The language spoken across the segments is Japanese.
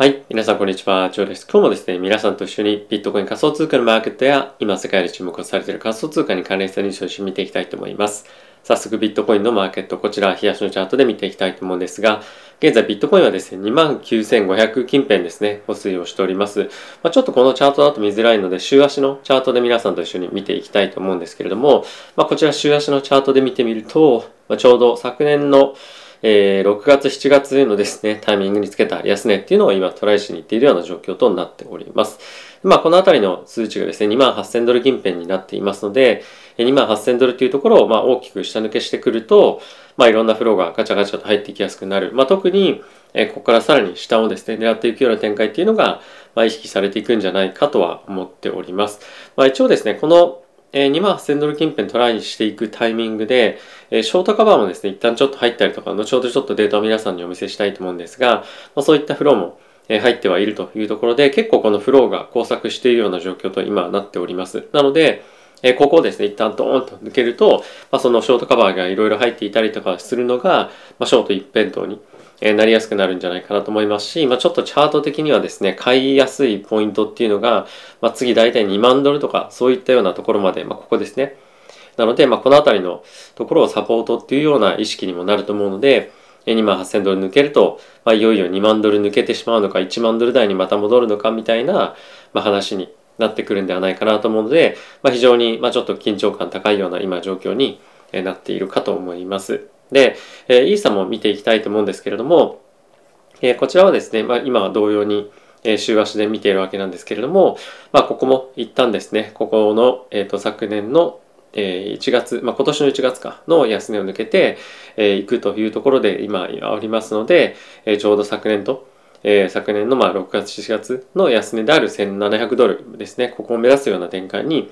はい。皆さん、こんにちは。ジョーです。今日もですね、皆さんと一緒にビットコイン仮想通貨のマーケットや、今世界で注目されている仮想通貨に関連したニュースを一緒に見ていきたいと思います。早速、ビットコインのマーケット、こちら、冷やしのチャートで見ていきたいと思うんですが、現在ビットコインはですね、29,500近辺ですね、保水をしております。まあ、ちょっとこのチャートだと見づらいので、週足のチャートで皆さんと一緒に見ていきたいと思うんですけれども、まあ、こちら週足のチャートで見てみると、まあ、ちょうど昨年のえー、6月、7月のですね、タイミングにつけた安値っていうのを今トライしに行っているような状況となっております。まあ、このあたりの数値がですね、2万8000ドル近辺になっていますので、2万8000ドルというところをまあ大きく下抜けしてくると、まあ、いろんなフローがガチャガチャと入っていきやすくなる。まあ、特に、えここからさらに下をですね、狙っていくような展開っていうのが、まあ、意識されていくんじゃないかとは思っております。まあ、一応ですね、このえー、2万8000ドル近辺トライしていくタイミングで、えー、ショートカバーもですね、一旦ちょっと入ったりとか、後ほどちょっとデータを皆さんにお見せしたいと思うんですが、まあ、そういったフローも、えー、入ってはいるというところで、結構このフローが交錯しているような状況と今なっております。なので、えここをですね、一旦ドーンと抜けると、まあ、そのショートカバーがいろいろ入っていたりとかするのが、まあ、ショート一辺倒に、えなりやすくなるんじゃないかなと思いますし、まあ、ちょっとチャート的にはですね、買いやすいポイントっていうのが、まあ、次大体2万ドルとか、そういったようなところまで、まあ、ここですね。なので、まあ、この辺りのところをサポートっていうような意識にもなると思うので、2万8000ドル抜けると、まあ、いよいよ2万ドル抜けてしまうのか、1万ドル台にまた戻るのかみたいな、まあ、話になってくるんではないかなと思うので、まあ、非常に、まあ、ちょっと緊張感高いような今状況になっているかと思います。で、えー、イーサも見ていきたいと思うんですけれども、えー、こちらはですね、まあ、今は同様に、えー、週足で見ているわけなんですけれども、まあ、ここも一旦ですね、ここの、えーと、昨年の、えー、1月、まあ、今年の1月かの安値を抜けてい、えー、くというところで今ありますので、えー、ちょうど昨年と、えー、昨年のまあ6月7月の安値である1700ドルですね、ここを目指すような展開に、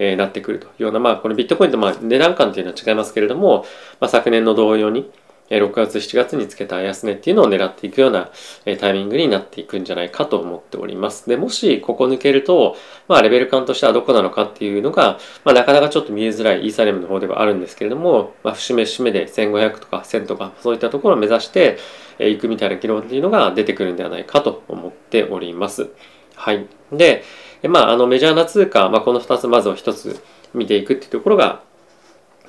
え、なってくるというような、まあ、このビットコインとまあ値段感というのは違いますけれども、まあ、昨年の同様に、え6月7月につけた安値っていうのを狙っていくようなえタイミングになっていくんじゃないかと思っております。で、もしここ抜けると、まあレベル感としてはどこなのかっていうのが、まあなかなかちょっと見えづらいイーサレムの方ではあるんですけれども、まあ節目節目で1500とか1000とかそういったところを目指していくみたいな議論っていうのが出てくるんではないかと思っております。はい。で、まああのメジャーな通貨、まあこの2つまずは1つ見ていくっていうところが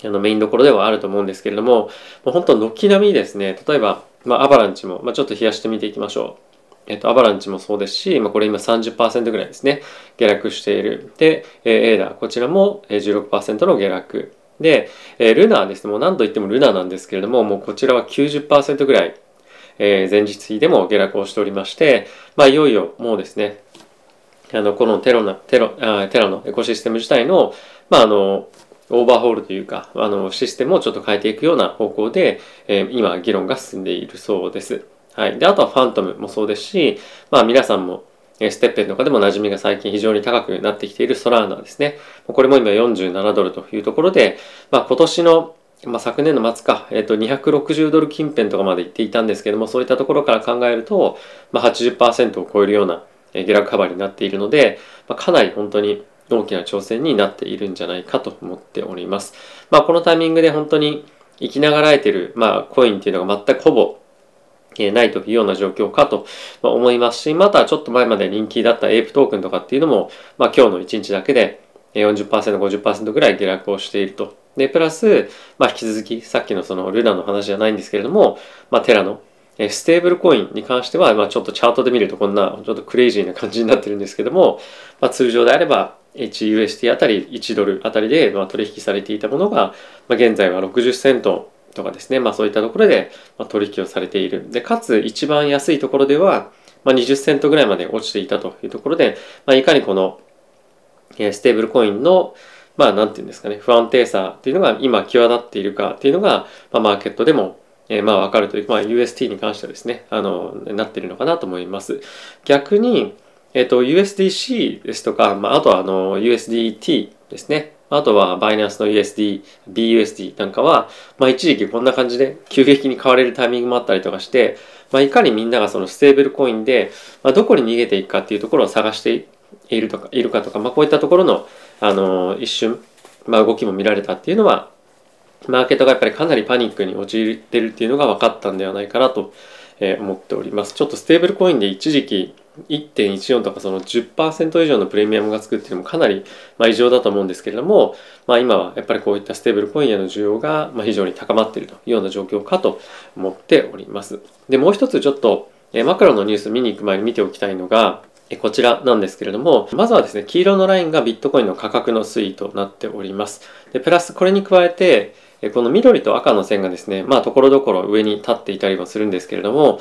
あのメインどころではあると思うんですけれども、もう本当軒並みですね、例えば、まあ、アバランチも、まあ、ちょっと冷やしてみていきましょう。えっと、アバランチもそうですし、まあ、これ今30%ぐらいですね、下落している。で、えー、エーダー、こちらも16%の下落。で、えー、ルナーですね、もう何度言ってもルナーなんですけれども、もうこちらは90%ぐらい、えー、前日比でも下落をしておりまして、まあ、いよいよもうですね、あの、このテロな、テロ、あテラのエコシステム自体の、まあ、あの、オーバーホールというか、あの、システムをちょっと変えていくような方向で、えー、今、議論が進んでいるそうです。はい。で、あとはファントムもそうですし、まあ皆さんも、ステッペンとかでも馴染みが最近非常に高くなってきているソラーナですね。これも今47ドルというところで、まあ今年の、まあ昨年の末か、えっ、ー、と260ドル近辺とかまで行っていたんですけども、そういったところから考えると、まあ80%を超えるような下落幅になっているので、ま、かなり本当に大きな挑戦になっているんじゃないかと思っております。まあ、このタイミングで本当に生きながらえてる、まあ、コインっていうのが全くほぼないというような状況かと思いますし、またちょっと前まで人気だったエイプトークンとかっていうのも、まあ、今日の1日だけで40%、50%ぐらい下落をしていると。で、プラス、まあ、引き続き、さっきのそのルナの話じゃないんですけれども、まあ、テラのステーブルコインに関しては、まあ、ちょっとチャートで見るとこんなちょっとクレイジーな感じになってるんですけども、まあ、通常であれば 1UST あたり1ドルあたりでまあ取引されていたものが、まあ、現在は60セントとかですね、まあ、そういったところで取引をされている。で、かつ一番安いところでは、まあ、20セントぐらいまで落ちていたというところで、まあ、いかにこのステーブルコインのまあ、なんていうんですかね、不安定さっていうのが今際立っているかっていうのが、まあ、マーケットでもえー、まあ分かるという、まあ、UST に関してはですね、あの、なってるのかなと思います。逆に、えっ、ー、と、USDC ですとか、まあ、あとはあの、USDT ですね。あとは、バイナンスの USD、BUSD なんかは、まあ、一時期こんな感じで急激に買われるタイミングもあったりとかして、まあ、いかにみんながそのステーブルコインで、まあ、どこに逃げていくかっていうところを探しているとか、いるかとか、まあ、こういったところの、あの、一瞬、まあ、動きも見られたっていうのは、マーケットがやっぱりかなりパニックに陥ってるっていうのが分かったんではないかなと思っております。ちょっとステーブルコインで一時期1.14とかその10%以上のプレミアムがつくっていうのもかなりまあ異常だと思うんですけれども、まあ、今はやっぱりこういったステーブルコインへの需要がまあ非常に高まっているというような状況かと思っております。でもう一つちょっとマクロのニュース見に行く前に見ておきたいのがこちらなんですけれども、まずはですね、黄色のラインがビットコインの価格の推移となっております。で、プラスこれに加えて、この緑と赤の線がですね、まあ、ところどころ上に立っていたりはするんですけれども、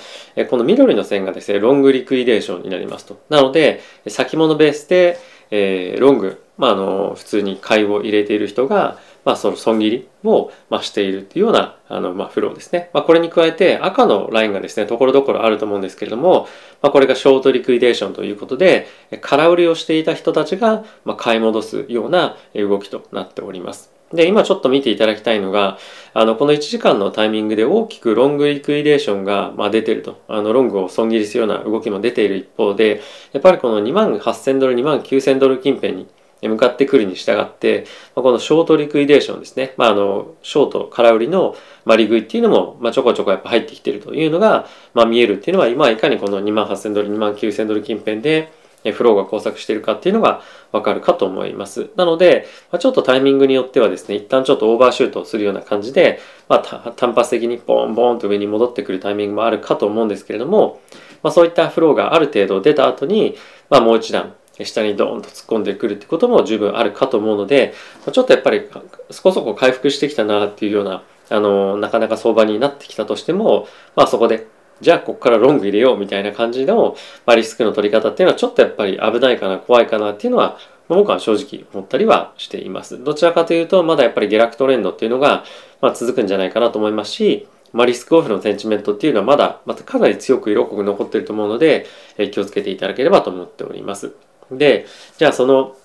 この緑の線がですね、ロングリクイデーションになりますと。なので、先物ベースで、えー、ロング、まあ、あの、普通に買いを入れている人が、まあ、その損切りを、まあ、しているっていうようなあの、まあ、フローですね。まあ、これに加えて赤のラインがですね、ところどころあると思うんですけれども、まあ、これがショートリクイデーションということで、空売りをしていた人たちが、まあ、買い戻すような動きとなっております。で、今ちょっと見ていただきたいのが、あの、この1時間のタイミングで大きくロングリクイデーションが、まあ、出てると。あの、ロングを損切りするような動きも出ている一方で、やっぱりこの2万8000ドル、2万9000ドル近辺に向かってくるに従って、まあ、このショートリクイデーションですね。まあ、あの、ショート、空売りの、まあ、利食いっていうのも、まあ、ちょこちょこやっぱ入ってきてるというのが、まあ、見えるっていうのは、今いかにこの2万8000ドル、2万9000ドル近辺で、フローが交錯しているかっていうのがわかるかと思います。なので、ま、ちょっとタイミングによってはですね、一旦ちょっとオーバーシュートをするような感じで、まあ、単発的にボンボンと上に戻ってくるタイミングもあるかと思うんですけれども、まあ、そういったフローがある程度出た後に、まあ、もう一段下にドーンと突っ込んでくるってことも十分あるかと思うので、ちょっとやっぱりそこそこ回復してきたなっていうような、あの、なかなか相場になってきたとしても、まあそこで、じゃあここからロング入れようみたいな感じの、まあ、リスクの取り方っていうのはちょっとやっぱり危ないかな、怖いかなっていうのは、僕は正直思ったりはしています。どちらかというと、まだやっぱり下落トレンドっていうのが、ま、続くんじゃないかなと思いますし、まあ、リスクオフのセンチメントっていうのはまだ、またかなり強く色濃く残ってると思うので、え、気をつけていただければと思っております。で、じゃあその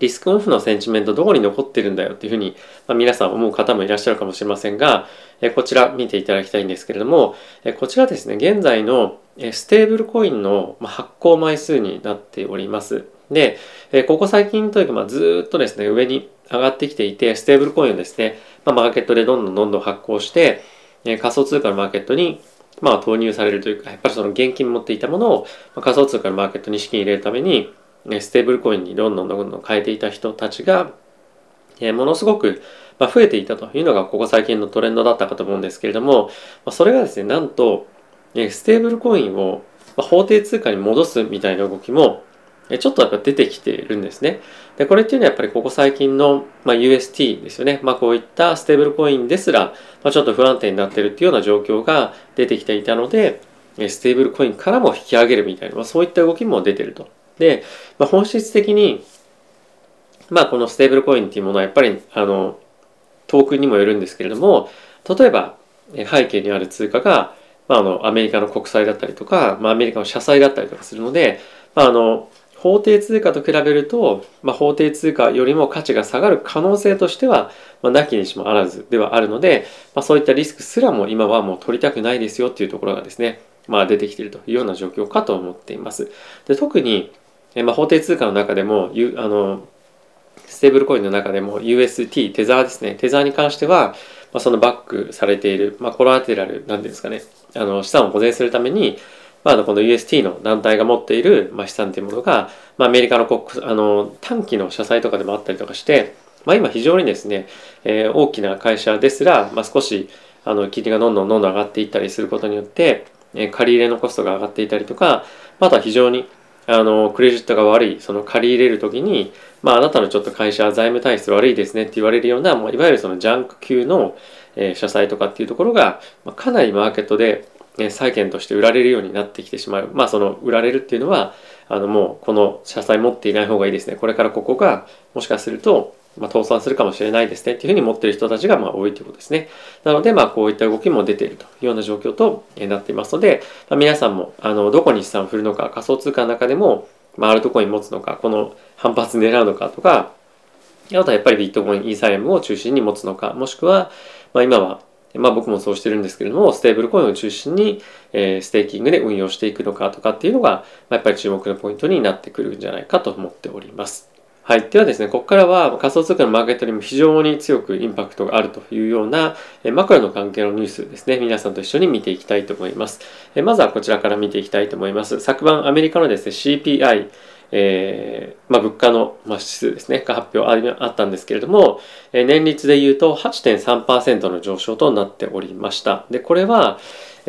リスクオフのセンチメントどこに残ってるんだよっていうふうに、まあ、皆さん思う方もいらっしゃるかもしれませんが、えこちら見ていただきたいんですけれども、えこちらですね、現在のステーブルコインの発行枚数になっております。で、ここ最近というか、まあ、ずっとですね、上に上がってきていて、ステーブルコインをですね、まあ、マーケットでどんどんどんどん発行して、仮想通貨のマーケットにまあ投入されるというか、やっぱりその現金持っていたものを仮想通貨のマーケットに資金入れるために、ステーブルコインにどんどんどんどん変えていた人たちが、ものすごく増えていたというのがここ最近のトレンドだったかと思うんですけれども、それがですね、なんと、ステーブルコインを法定通貨に戻すみたいな動きもちょっとやっぱ出てきてるんですね。で、これっていうのはやっぱりここ最近の、まあ、UST ですよね。まあこういったステーブルコインですら、まあ、ちょっと不安定になってるっていうような状況が出てきていたので、ステーブルコインからも引き上げるみたいな、まあ、そういった動きも出てると。で、まあ、本質的に、まあこのステーブルコインっていうものはやっぱり、あの、トークンにもよるんですけれども、例えば背景にある通貨が、まあ、あのアメリカの国債だったりとか、まあ、アメリカの社債だったりとかするので、まあ、あの法定通貨と比べると、まあ、法定通貨よりも価値が下がる可能性としては、まあ、なきにしもあらずではあるので、まあ、そういったリスクすらも今はもう取りたくないですよっていうところがですね、まあ、出てきているというような状況かと思っています。で特に、えまあ、法定通貨の中でもあのステーブルコインの中でも UST、テザーですね。テザーに関しては、まあ、そのバックされている、まあ、コラテラル、なんですかね。あの、資産を保全するために、まあ、この UST の団体が持っている、まあ、資産というものが、まあ、アメリカの国あの短期の社債とかでもあったりとかして、まあ、今非常にですね、えー、大きな会社ですら、まあ、少しあの金利がどんどんどんどん上がっていったりすることによって、えー、借り入れのコストが上がっていたりとかまた非常にあのクレジットが悪いその借り入れる時に、まあ、あなたのちょっと会社は財務体質悪いですねって言われるようなもういわゆるそのジャンク級の、えー、社債とかっていうところが、まあ、かなりマーケットで債券として売られるようになってきてしまう。まあその売られるっていうのは、あのもうこの社債持っていない方がいいですね。これからここがもしかすると、まあ、倒産するかもしれないですねっていうふうに持ってる人たちがまあ多いということですね。なのでまあこういった動きも出ているというような状況となっていますので、まあ、皆さんもあのどこに資産を振るのか仮想通貨の中でも、まあ、アルトコイン持つのか、この反発狙うのかとか、あとはやっぱりビットコイン、イーサリアムを中心に持つのか、もしくは、まあ、今はまあ僕もそうしてるんですけれども、ステーブルコインを中心に、えー、ステーキングで運用していくのかとかっていうのが、まあ、やっぱり注目のポイントになってくるんじゃないかと思っております。はい。ではですね、ここからは仮想通貨のマーケットにも非常に強くインパクトがあるというようなマクロの関係のニュースですね、皆さんと一緒に見ていきたいと思います。まずはこちらから見ていきたいと思います。昨晩アメリカのですね、CPI、えー、まあ、物価の、ま指数ですね、が発表あったんですけれども、え年率で言うと8.3%の上昇となっておりました。で、これは、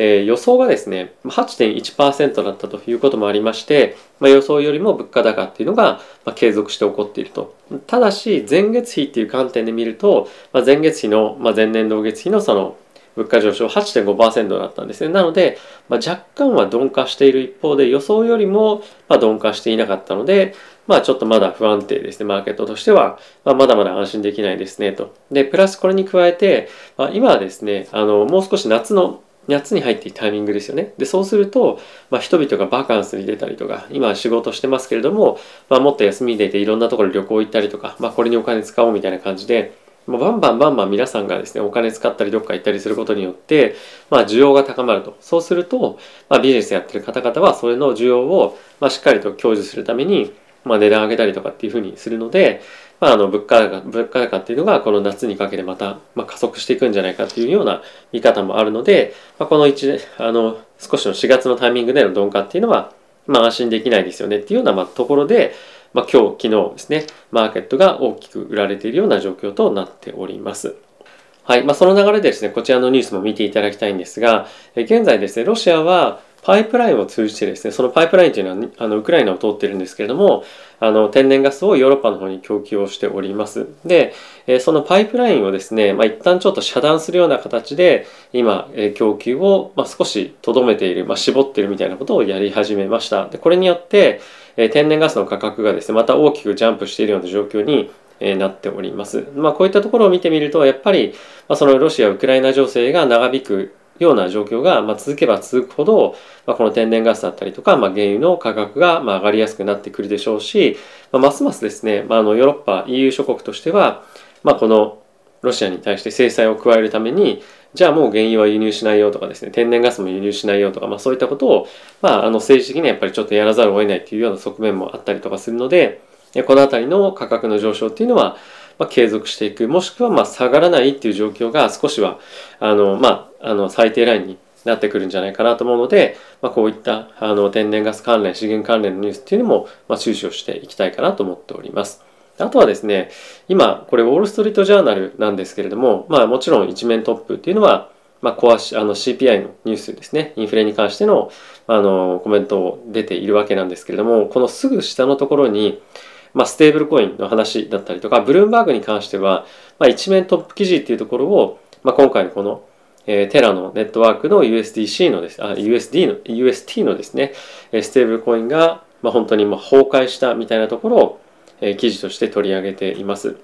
えー、予想がですね、8.1%だったということもありまして、まあ、予想よりも物価高っていうのが、まあ、継続して起こっていると。ただし、前月比っていう観点で見ると、まあ、前月比の、まあ、前年同月比のその物価上昇8.5%だったんですね。なので、まあ、若干は鈍化している一方で予想よりもま鈍化していなかったので、まあちょっとまだ不安定ですね、マーケットとしては、まあ、まだまだ安心できないですねと。で、プラスこれに加えて、まあ、今はですね、あの、もう少し夏の夏に入っていくタイミングですよね。で、そうすると、まあ、人々がバカンスに出たりとか、今は仕事してますけれども、まあ、もっと休みでいていろんなところ旅行行ったりとか、まあ、これにお金使おうみたいな感じで、まあ、バンバンバンバン皆さんがですね、お金使ったりどっか行ったりすることによって、まあ、需要が高まると。そうすると、まあ、ビジネスやってる方々は、それの需要を、まあ、しっかりと享受するために、まあ、値段上げたりとかっていうふうにするので、まあ、あの物価高物価高っていうのがこの夏にかけてまた、まあ、加速していくんじゃないかっていうような見方もあるので、まあ、この1あの少しの4月のタイミングでの鈍化っていうのは、まあ、安心できないですよねっていうような、まあ、ところで、まあ、今日昨日ですねマーケットが大きく売られているような状況となっております。はい。まあ、その流れでですね、こちらのニュースも見ていただきたいんですが、現在ですね、ロシアはパイプラインを通じてですね、そのパイプラインというのはあのウクライナを通ってるんですけれども、あの天然ガスをヨーロッパの方に供給をしております。で、えそのパイプラインをですね、まあ、一旦ちょっと遮断するような形で、今、え供給を、まあ少し留めている、まあ、絞っているみたいなことをやり始めました。で、これによって、え天然ガスの価格がですね、また大きくジャンプしているような状況になっております。まあ、こういったところを見てみると、やっぱり、まあ、そのロシア・ウクライナ情勢が長引くような状況が、ま続けば続くほど、ま、この天然ガスだったりとか、ま、原油の価格が、ま上がりやすくなってくるでしょうし、ま、ますますですね、まあ、のヨーロッパ EU 諸国としては、ま、このロシアに対して制裁を加えるためにじゃあもう原油は輸入しないよとかですね天然ガスも輸入しないよとか、まあ、そういったことを、まあ、あの政治的にはやっぱりちょっとやらざるを得ないというような側面もあったりとかするのでこの辺りの価格の上昇っていうのは、まあ、継続していくもしくはま下がらないっていう状況が少しはあの、まあ、あの最低ラインになってくるんじゃないかなと思うので、まあ、こういったあの天然ガス関連資源関連のニュースっていうのも、まあ、注視をしていきたいかなと思っております。あとはですね、今、これ、ウォール・ストリート・ジャーナルなんですけれども、まあ、もちろん一面トップっていうのは、まあ、コアあの CPI のニュースですね、インフレに関してのあのコメントを出ているわけなんですけれども、このすぐ下のところに、まあ、ステーブルコインの話だったりとか、ブルームバーグに関しては、まあ、一面トップ記事っていうところを、まあ、今回のこのえー、テラのネットワークの USDC のです、あ、USD の、UST のですね、ステーブルコインが、まあ、本当にまあ崩壊したみたいなところを、えー、記事として取り上げています。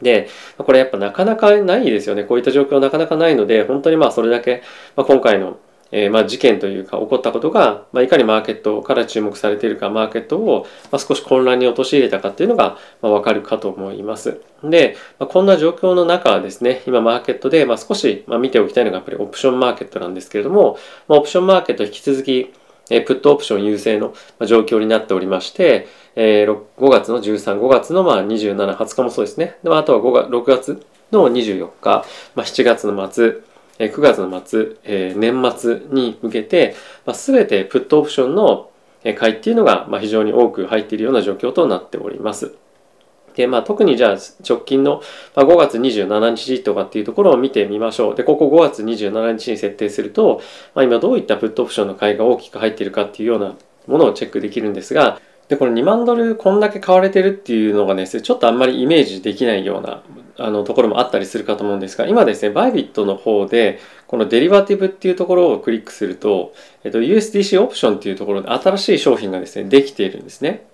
で、これやっぱなかなかないですよね。こういった状況なかなかないので、本当にまあそれだけ、まあ、今回のえー、まあ事件というか起こったことが、まあ、いかにマーケットから注目されているかマーケットを、まあ、少し混乱に陥れたかっていうのが、まあ、分かるかと思います。で、まあ、こんな状況の中ですね今マーケットで、まあ、少し、まあ、見ておきたいのがやっぱりオプションマーケットなんですけれども、まあ、オプションマーケット引き続きえプットオプション優勢の状況になっておりまして、えー、5月の13、5月のまあ27、20日もそうですね。であとは5月6月の24日、まあ、7月の末、9月の末、え年末に向けて、まあ、全てプットオプションの買いっていうのが、ま非常に多く入っているような状況となっております。で、まあ、特にじゃあ直近の5月27日とかっていうところを見てみましょう。で、ここ5月27日に設定すると、まあ、今どういったプットオプションの買いが大きく入っているかっていうようなものをチェックできるんですが、で、この2万ドルこんだけ買われてるっていうのがですね、ちょっとあんまりイメージできないようなあのところもあったりするかと思うんですが、今ですね、バイビットの方で、このデリバティブっていうところをクリックすると、えっと、USDC オプションっていうところで新しい商品がですね、できているんですね。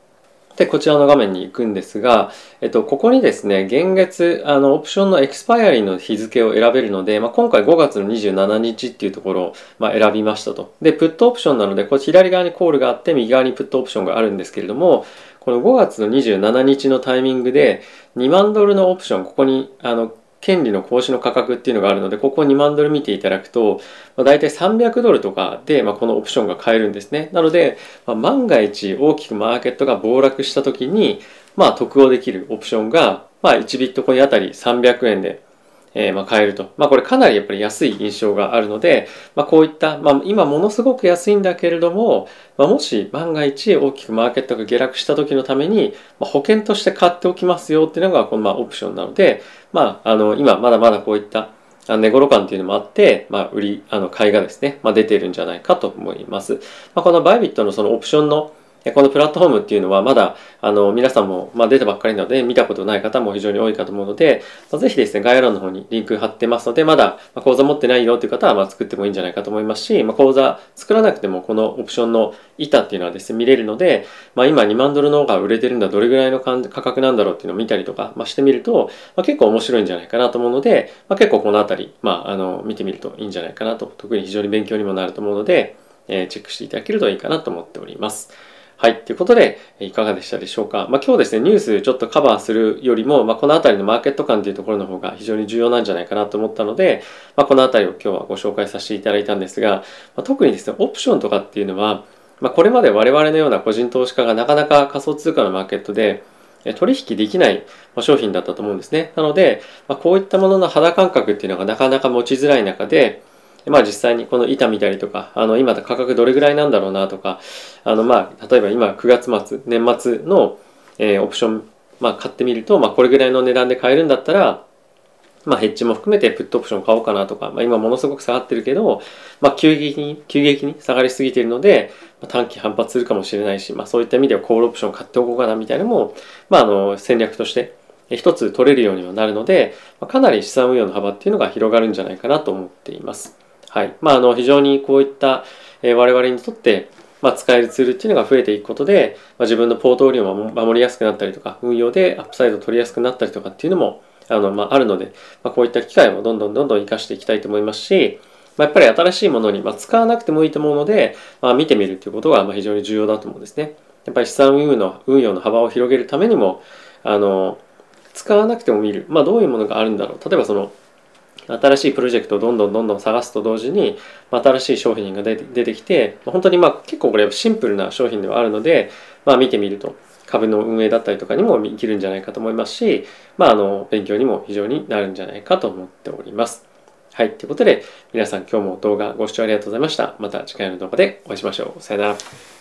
で、こちらの画面に行くんですが、えっと、ここにですね、現月、あの、オプションのエクスパイアリーの日付を選べるので、まあ、今回5月の27日っていうところを、まあ、選びましたと。で、プットオプションなので、こっち左側にコールがあって、右側にプットオプションがあるんですけれども、この5月の27日のタイミングで、2万ドルのオプション、ここに、あの、権利の行使の価格っていうのがあるので、ここ2万ドル見ていただくと、まあ、大体300ドルとかで、まあ、このオプションが買えるんですね。なので、まあ、万が一大きくマーケットが暴落した時に、まあ、得をできるオプションが、まあ、1ビットコインあたり300円で、えー、まあ買えると。まあ、これかなりやっぱり安い印象があるので、まあ、こういった、まあ、今ものすごく安いんだけれども、まあ、もし万が一大きくマーケットが下落した時のために、ま、保険として買っておきますよっていうのが、このまあオプションなので、まあ、あの、今まだまだこういった値頃感っていうのもあって、まあ、売り、あの、買いがですね、まあ、出ているんじゃないかと思います。まあ、このバイビットのそのオプションのこのプラットフォームっていうのはまだあの皆さんも、まあ、出たばっかりなので見たことない方も非常に多いかと思うので、まあ、ぜひですね概要欄の方にリンク貼ってますのでまだ講座持ってないよという方はま作ってもいいんじゃないかと思いますし、まあ、講座作らなくてもこのオプションの板っていうのはですね見れるので、まあ、今2万ドルの方が売れてるんだどれぐらいの価格なんだろうっていうのを見たりとか、まあ、してみると、ま、結構面白いんじゃないかなと思うので、ま、結構この辺り、まあ、あの見てみるといいんじゃないかなと特に非常に勉強にもなると思うので、えー、チェックしていただけるといいかなと思っております。はい。ということで、いかがでしたでしょうか？まあ、今日ですね、ニュースちょっとカバーするよりも、まあ、この辺りのマーケット感というところの方が非常に重要なんじゃないかなと思ったので、まあ、この辺りを今日はご紹介させていただいたんですが、ま、特にですね、オプションとかっていうのは、まあ、これまで我々のような個人投資家がなかなか仮想通貨のマーケットで取引できない商品だったと思うんですね。なので、まあ、こういったものの肌感覚っていうのがなかなか持ちづらい中で、まあ実際にこの板見たりとか、あの今価格どれぐらいなんだろうなとか、あのまあ例えば今9月末、年末の、えー、オプション、まあ買ってみると、まあこれぐらいの値段で買えるんだったら、まあヘッジも含めてプットオプション買おうかなとか、まあ今ものすごく下がってるけど、まあ急激に、急激に下がりすぎているので、まあ、短期反発するかもしれないし、まあそういった意味ではコールオプション買っておこうかなみたいなのも、まああの戦略として一つ取れるようにはなるので、かなり資産運用の幅っていうのが広がるんじゃないかなと思っています。はい。まあ、あの、非常にこういった、えー、我々にとって、まあ、使えるツールっていうのが増えていくことで、まあ、自分のポートフォリオを守りやすくなったりとか、運用でアップサイドを取りやすくなったりとかっていうのも、あの、まあ、あるので、まあ、こういった機会をどんどんどんどん活かしていきたいと思いますし、まあ、やっぱり新しいものに、まあ、使わなくてもいいと思うので、まあ、見てみるということが、まあ、非常に重要だと思うんですね。やっぱり資産運用の運用の幅を広げるためにも、あの、使わなくても見る。まあ、どういうものがあるんだろう。例えばその、新しいプロジェクトをどんどんどんどん探すと同時に、ま、新しい商品が出てきて、本当にまあ結構これシンプルな商品ではあるので、まあ、見てみると株の運営だったりとかにも生きるんじゃないかと思いますし、まあ、あの勉強にも非常になるんじゃないかと思っております。はい。ということで、皆さん今日も動画ご視聴ありがとうございました。また次回の動画でお会いしましょう。さよなら。